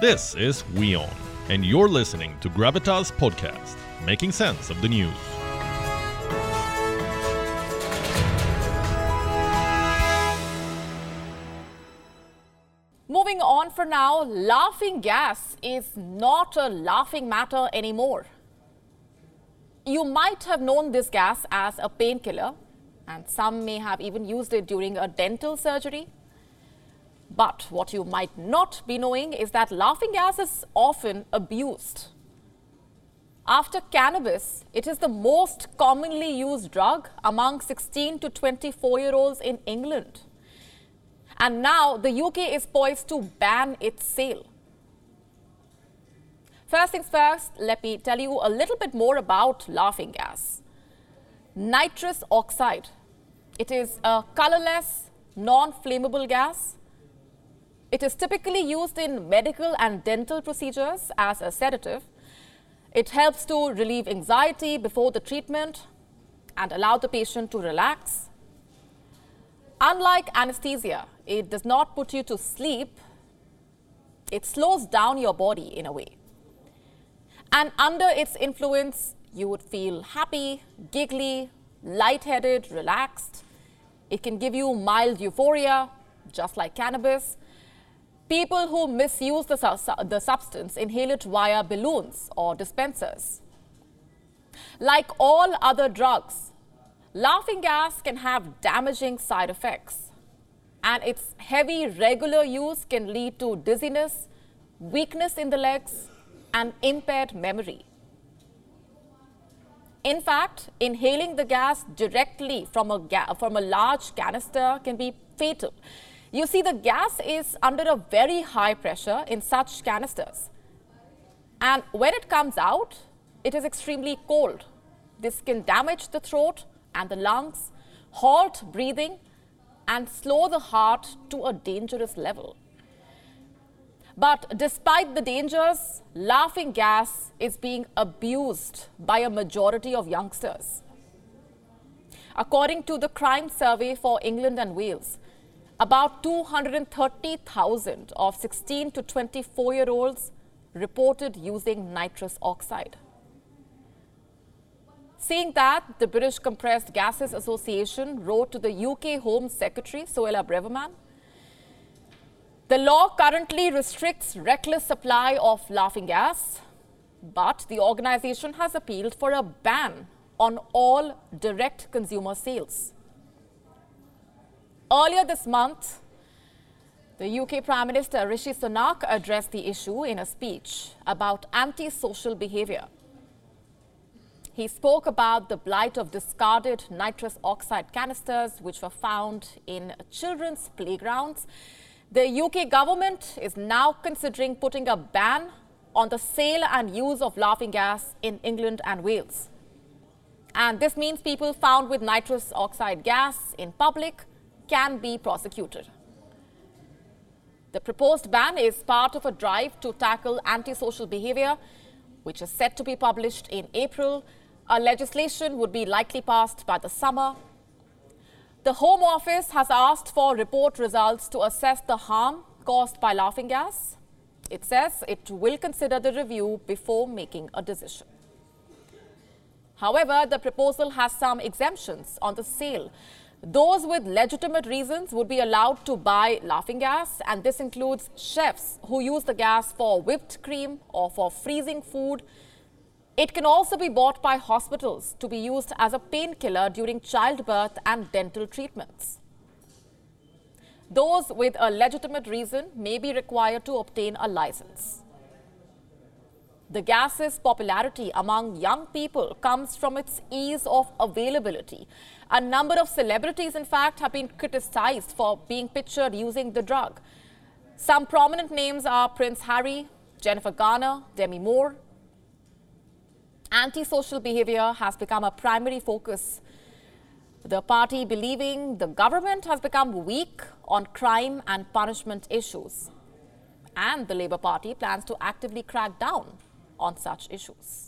This is WION, and you're listening to Gravitas Podcast, making sense of the news. Moving on for now, laughing gas is not a laughing matter anymore. You might have known this gas as a painkiller, and some may have even used it during a dental surgery. But what you might not be knowing is that laughing gas is often abused. After cannabis, it is the most commonly used drug among 16 to 24 year olds in England. And now the UK is poised to ban its sale. First things first, let me tell you a little bit more about laughing gas. Nitrous oxide. It is a colorless, non flammable gas. It is typically used in medical and dental procedures as a sedative. It helps to relieve anxiety before the treatment and allow the patient to relax. Unlike anesthesia, it does not put you to sleep, it slows down your body in a way. And under its influence, you would feel happy, giggly, lightheaded, relaxed. It can give you mild euphoria, just like cannabis. People who misuse the, su- the substance inhale it via balloons or dispensers. Like all other drugs, laughing gas can have damaging side effects, and its heavy regular use can lead to dizziness, weakness in the legs, and impaired memory. In fact, inhaling the gas directly from a, from a large canister can be fatal. You see, the gas is under a very high pressure in such canisters. And when it comes out, it is extremely cold. This can damage the throat and the lungs, halt breathing, and slow the heart to a dangerous level. But despite the dangers, laughing gas is being abused by a majority of youngsters. According to the crime survey for England and Wales, about 230,000 of 16 to 24 year olds reported using nitrous oxide. Seeing that, the British Compressed Gases Association wrote to the UK Home Secretary, Suella Braverman. the law currently restricts reckless supply of laughing gas, but the organization has appealed for a ban on all direct consumer sales. Earlier this month, the UK Prime Minister Rishi Sunak addressed the issue in a speech about antisocial behavior. He spoke about the blight of discarded nitrous oxide canisters which were found in children's playgrounds. The UK government is now considering putting a ban on the sale and use of laughing gas in England and Wales. And this means people found with nitrous oxide gas in public can be prosecuted. The proposed ban is part of a drive to tackle antisocial behavior, which is set to be published in April. A legislation would be likely passed by the summer. The Home Office has asked for report results to assess the harm caused by laughing gas. It says it will consider the review before making a decision. However, the proposal has some exemptions on the sale. Those with legitimate reasons would be allowed to buy laughing gas, and this includes chefs who use the gas for whipped cream or for freezing food. It can also be bought by hospitals to be used as a painkiller during childbirth and dental treatments. Those with a legitimate reason may be required to obtain a license. The gas's popularity among young people comes from its ease of availability. A number of celebrities, in fact, have been criticized for being pictured using the drug. Some prominent names are Prince Harry, Jennifer Garner, Demi Moore. Antisocial behavior has become a primary focus. The party believing the government has become weak on crime and punishment issues. And the Labour Party plans to actively crack down on such issues.